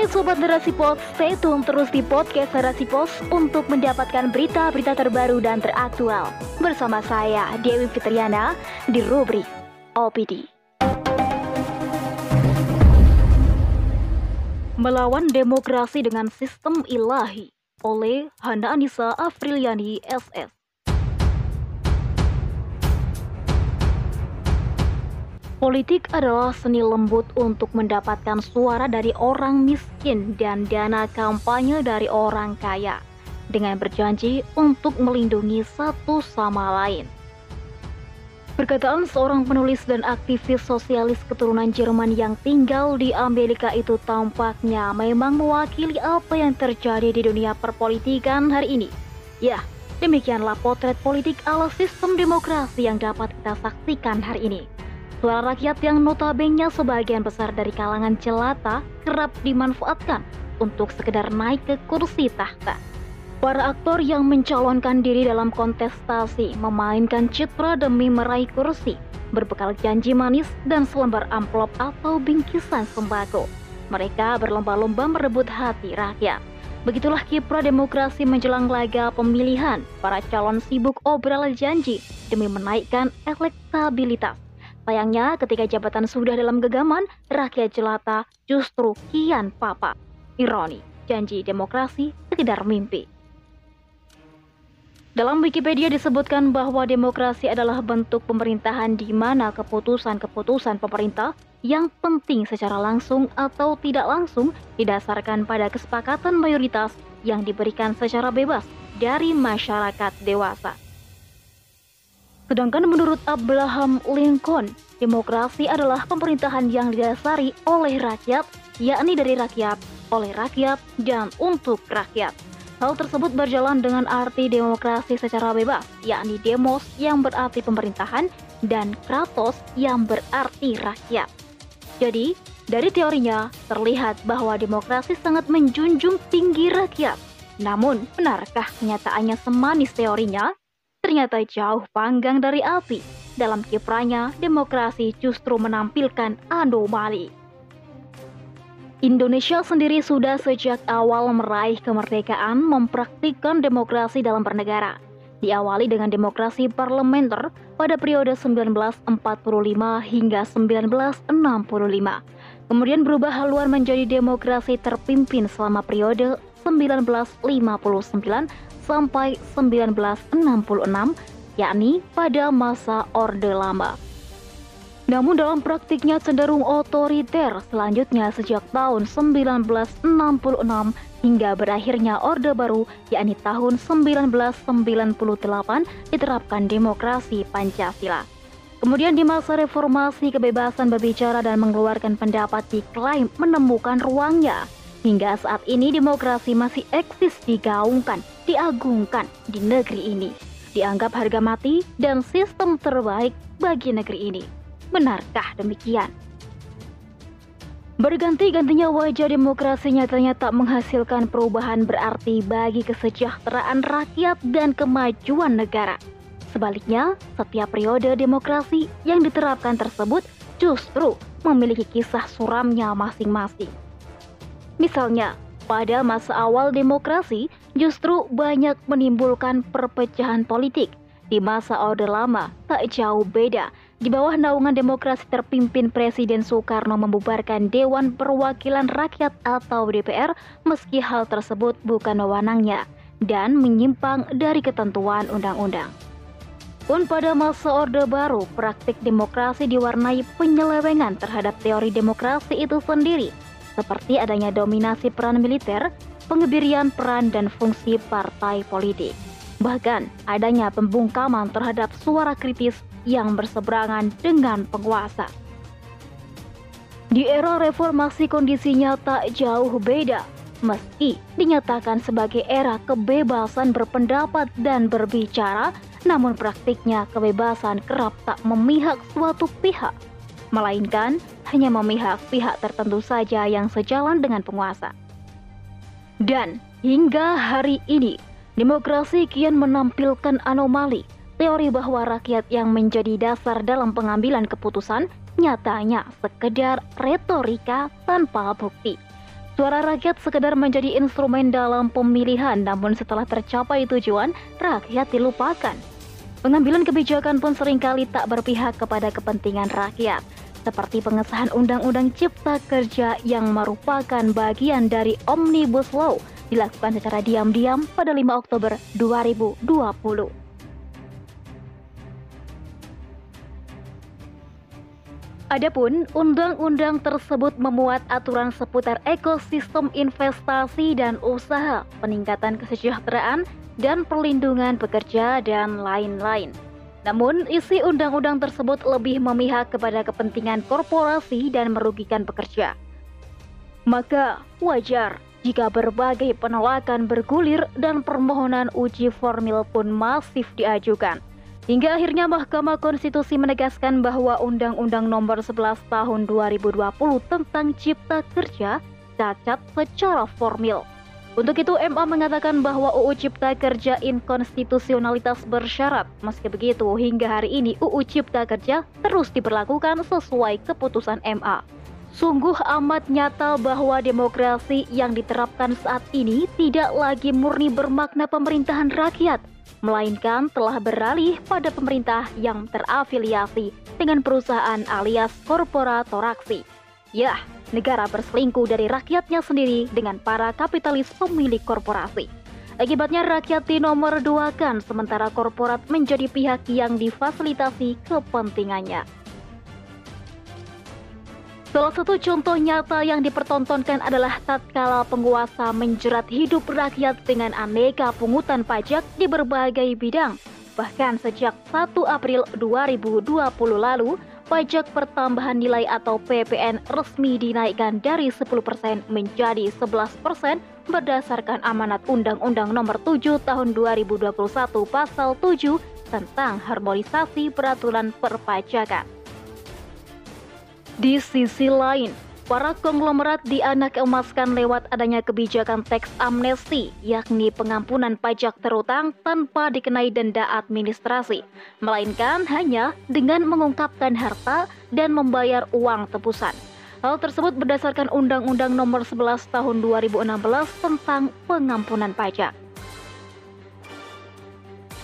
Hai Sobat Narasi Pos, stay tune terus di podcast Narasi Pos untuk mendapatkan berita-berita terbaru dan teraktual. Bersama saya, Dewi Fitriana, di rubrik OPD. Melawan Demokrasi dengan Sistem Ilahi oleh Hana Anissa Afriliani SS. Politik adalah seni lembut untuk mendapatkan suara dari orang miskin dan dana kampanye dari orang kaya, dengan berjanji untuk melindungi satu sama lain. Perkataan seorang penulis dan aktivis sosialis keturunan Jerman yang tinggal di Amerika itu tampaknya memang mewakili apa yang terjadi di dunia perpolitikan hari ini. Ya, demikianlah potret politik ala sistem demokrasi yang dapat kita saksikan hari ini. Suara rakyat yang notabene sebagian besar dari kalangan jelata kerap dimanfaatkan untuk sekedar naik ke kursi tahta. Para aktor yang mencalonkan diri dalam kontestasi memainkan citra demi meraih kursi, berbekal janji manis dan selembar amplop atau bingkisan sembako. Mereka berlomba-lomba merebut hati rakyat. Begitulah kiprah demokrasi menjelang laga pemilihan. Para calon sibuk obrol janji demi menaikkan elektabilitas Sayangnya ketika jabatan sudah dalam gegaman, rakyat jelata justru kian papa. Ironi, janji demokrasi sekedar mimpi. Dalam Wikipedia disebutkan bahwa demokrasi adalah bentuk pemerintahan di mana keputusan-keputusan pemerintah yang penting secara langsung atau tidak langsung didasarkan pada kesepakatan mayoritas yang diberikan secara bebas dari masyarakat dewasa. Sedangkan menurut Abraham Lincoln, demokrasi adalah pemerintahan yang didasari oleh rakyat, yakni dari rakyat, oleh rakyat, dan untuk rakyat. Hal tersebut berjalan dengan arti demokrasi secara bebas, yakni demos yang berarti pemerintahan dan kratos yang berarti rakyat. Jadi, dari teorinya terlihat bahwa demokrasi sangat menjunjung tinggi rakyat. Namun, benarkah kenyataannya semanis teorinya? Ternyata jauh panggang dari api. Dalam kiprahnya, demokrasi justru menampilkan anomali. Indonesia sendiri sudah sejak awal meraih kemerdekaan mempraktikkan demokrasi dalam bernegara. Diawali dengan demokrasi parlementer pada periode 1945 hingga 1965. Kemudian berubah haluan menjadi demokrasi terpimpin selama periode 1959 sampai 1966, yakni pada masa Orde Lama. Namun dalam praktiknya cenderung otoriter selanjutnya sejak tahun 1966 hingga berakhirnya Orde Baru yakni tahun 1998 diterapkan demokrasi Pancasila. Kemudian di masa reformasi kebebasan berbicara dan mengeluarkan pendapat diklaim menemukan ruangnya. Hingga saat ini demokrasi masih eksis digaungkan diagungkan di negeri ini, dianggap harga mati dan sistem terbaik bagi negeri ini. Benarkah demikian? Berganti-gantinya wajah demokrasi nyatanya tak menghasilkan perubahan berarti bagi kesejahteraan rakyat dan kemajuan negara. Sebaliknya, setiap periode demokrasi yang diterapkan tersebut justru memiliki kisah suramnya masing-masing. Misalnya, pada masa awal demokrasi justru banyak menimbulkan perpecahan politik. Di masa Orde Lama tak jauh beda. Di bawah naungan demokrasi terpimpin Presiden Soekarno membubarkan Dewan Perwakilan Rakyat atau DPR meski hal tersebut bukan wewenangnya dan menyimpang dari ketentuan undang-undang. Pun pada masa Orde Baru, praktik demokrasi diwarnai penyelewengan terhadap teori demokrasi itu sendiri seperti adanya dominasi peran militer, pengebirian peran dan fungsi partai politik. Bahkan adanya pembungkaman terhadap suara kritis yang berseberangan dengan penguasa. Di era reformasi kondisinya tak jauh beda, meski dinyatakan sebagai era kebebasan berpendapat dan berbicara, namun praktiknya kebebasan kerap tak memihak suatu pihak melainkan hanya memihak pihak tertentu saja yang sejalan dengan penguasa. Dan hingga hari ini, demokrasi kian menampilkan anomali, teori bahwa rakyat yang menjadi dasar dalam pengambilan keputusan nyatanya sekedar retorika tanpa bukti. Suara rakyat sekedar menjadi instrumen dalam pemilihan, namun setelah tercapai tujuan, rakyat dilupakan. Pengambilan kebijakan pun sering kali tak berpihak kepada kepentingan rakyat, seperti pengesahan Undang-Undang Cipta Kerja yang merupakan bagian dari Omnibus Law dilakukan secara diam-diam pada 5 Oktober 2020. Adapun undang-undang tersebut memuat aturan seputar ekosistem investasi dan usaha, peningkatan kesejahteraan dan perlindungan pekerja dan lain-lain. Namun, isi undang-undang tersebut lebih memihak kepada kepentingan korporasi dan merugikan pekerja. Maka, wajar jika berbagai penolakan bergulir dan permohonan uji formil pun masif diajukan. Hingga akhirnya Mahkamah Konstitusi menegaskan bahwa Undang-Undang Nomor 11 Tahun 2020 tentang Cipta Kerja cacat secara formil. Untuk itu MA mengatakan bahwa UU Cipta Kerja inkonstitusionalitas bersyarat. Meski begitu, hingga hari ini UU Cipta Kerja terus diberlakukan sesuai keputusan MA. Sungguh amat nyata bahwa demokrasi yang diterapkan saat ini tidak lagi murni bermakna pemerintahan rakyat, melainkan telah beralih pada pemerintah yang terafiliasi dengan perusahaan alias korporatoraksi. Ya, negara berselingkuh dari rakyatnya sendiri dengan para kapitalis pemilik korporasi. Akibatnya rakyat di nomor dua kan sementara korporat menjadi pihak yang difasilitasi kepentingannya. Salah satu contoh nyata yang dipertontonkan adalah tatkala penguasa menjerat hidup rakyat dengan aneka pungutan pajak di berbagai bidang. Bahkan sejak 1 April 2020 lalu, pajak pertambahan nilai atau PPN resmi dinaikkan dari 10% menjadi 11% berdasarkan amanat Undang-Undang Nomor 7 Tahun 2021 Pasal 7 tentang harmonisasi peraturan perpajakan. Di sisi lain, para konglomerat dianak emaskan lewat adanya kebijakan teks amnesti, yakni pengampunan pajak terutang tanpa dikenai denda administrasi, melainkan hanya dengan mengungkapkan harta dan membayar uang tebusan. Hal tersebut berdasarkan Undang-Undang Nomor 11 Tahun 2016 tentang pengampunan pajak.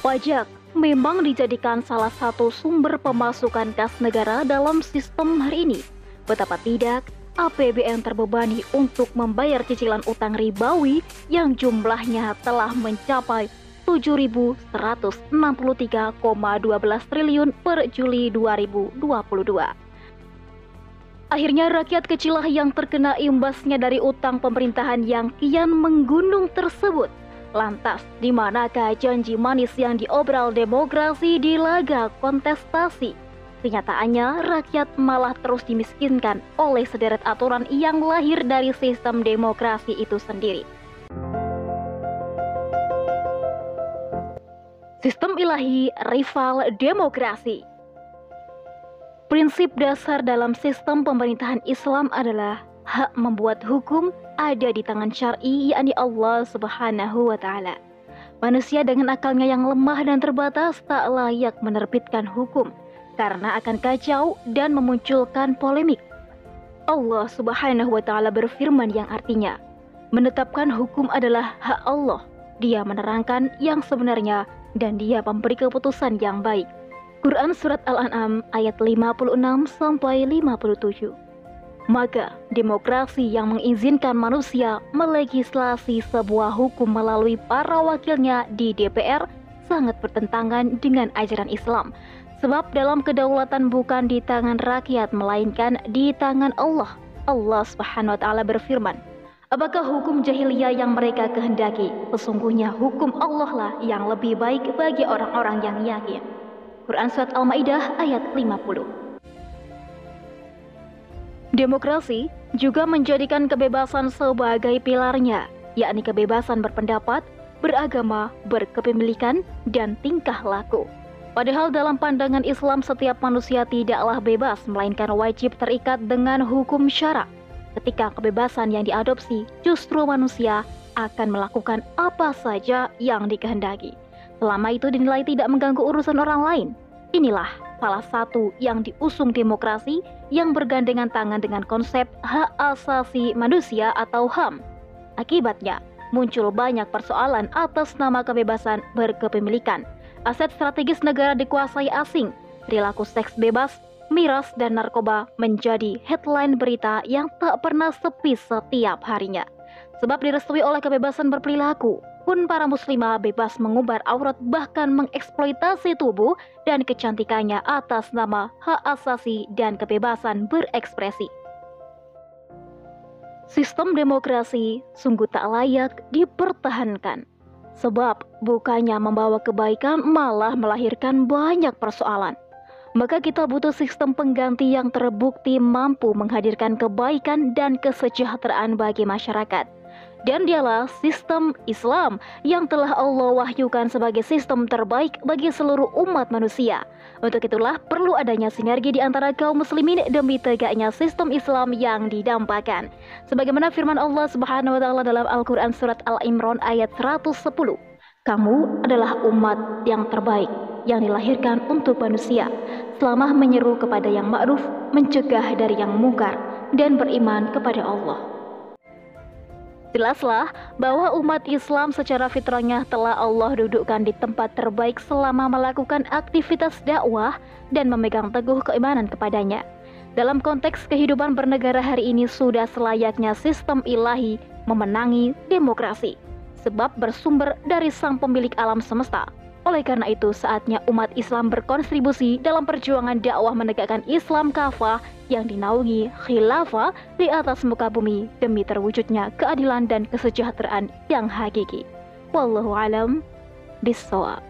Pajak memang dijadikan salah satu sumber pemasukan kas negara dalam sistem hari ini. Betapa tidak, APBN terbebani untuk membayar cicilan utang ribawi yang jumlahnya telah mencapai 7.163,12 triliun per Juli 2022. Akhirnya rakyat kecillah yang terkena imbasnya dari utang pemerintahan yang kian menggunung tersebut. Lantas, di manakah janji manis yang diobral demokrasi di laga kontestasi? Kenyataannya, rakyat malah terus dimiskinkan oleh sederet aturan yang lahir dari sistem demokrasi itu sendiri. Sistem ilahi rival demokrasi. Prinsip dasar dalam sistem pemerintahan Islam adalah hak membuat hukum ada di tangan syar'i yakni Allah Subhanahu wa taala. Manusia dengan akalnya yang lemah dan terbatas tak layak menerbitkan hukum karena akan kacau dan memunculkan polemik. Allah Subhanahu wa taala berfirman yang artinya, menetapkan hukum adalah hak Allah. Dia menerangkan yang sebenarnya dan dia memberi keputusan yang baik. Quran surat Al-An'am ayat 56 sampai 57. Maka, demokrasi yang mengizinkan manusia melegislasi sebuah hukum melalui para wakilnya di DPR sangat bertentangan dengan ajaran Islam. Sebab dalam kedaulatan bukan di tangan rakyat melainkan di tangan Allah. Allah Subhanahu wa taala berfirman, Apakah hukum jahiliyah yang mereka kehendaki? Sesungguhnya hukum Allah lah yang lebih baik bagi orang-orang yang yakin. Quran Surat Al-Ma'idah ayat 50 Demokrasi juga menjadikan kebebasan sebagai pilarnya, yakni kebebasan berpendapat, beragama, berkepemilikan, dan tingkah laku. Padahal dalam pandangan Islam setiap manusia tidaklah bebas melainkan wajib terikat dengan hukum syarak. Ketika kebebasan yang diadopsi, justru manusia akan melakukan apa saja yang dikehendaki. Selama itu dinilai tidak mengganggu urusan orang lain. Inilah salah satu yang diusung demokrasi yang bergandengan tangan dengan konsep hak asasi manusia atau HAM. Akibatnya, muncul banyak persoalan atas nama kebebasan berkepemilikan. Aset strategis negara dikuasai asing, perilaku seks bebas, miras dan narkoba menjadi headline berita yang tak pernah sepi setiap harinya. Sebab direstui oleh kebebasan berperilaku, pun para muslimah bebas mengubar aurat bahkan mengeksploitasi tubuh dan kecantikannya atas nama hak asasi dan kebebasan berekspresi. Sistem demokrasi sungguh tak layak dipertahankan. Sebab bukannya membawa kebaikan malah melahirkan banyak persoalan. Maka kita butuh sistem pengganti yang terbukti mampu menghadirkan kebaikan dan kesejahteraan bagi masyarakat dan dialah sistem Islam yang telah Allah wahyukan sebagai sistem terbaik bagi seluruh umat manusia. Untuk itulah perlu adanya sinergi di antara kaum muslimin demi tegaknya sistem Islam yang didampakan. Sebagaimana firman Allah Subhanahu wa taala dalam Al-Qur'an surat Al-Imran ayat 110. Kamu adalah umat yang terbaik yang dilahirkan untuk manusia selama menyeru kepada yang ma'ruf, mencegah dari yang mungkar dan beriman kepada Allah. Jelaslah bahwa umat Islam secara fitrahnya telah Allah dudukkan di tempat terbaik selama melakukan aktivitas dakwah dan memegang teguh keimanan kepadanya. Dalam konteks kehidupan bernegara hari ini sudah selayaknya sistem ilahi memenangi demokrasi, sebab bersumber dari sang pemilik alam semesta. Oleh karena itu, saatnya umat Islam berkontribusi dalam perjuangan dakwah menegakkan Islam kafah yang dinaungi khilafah di atas muka bumi demi terwujudnya keadilan dan kesejahteraan yang hakiki. Wallahu alam bisawab.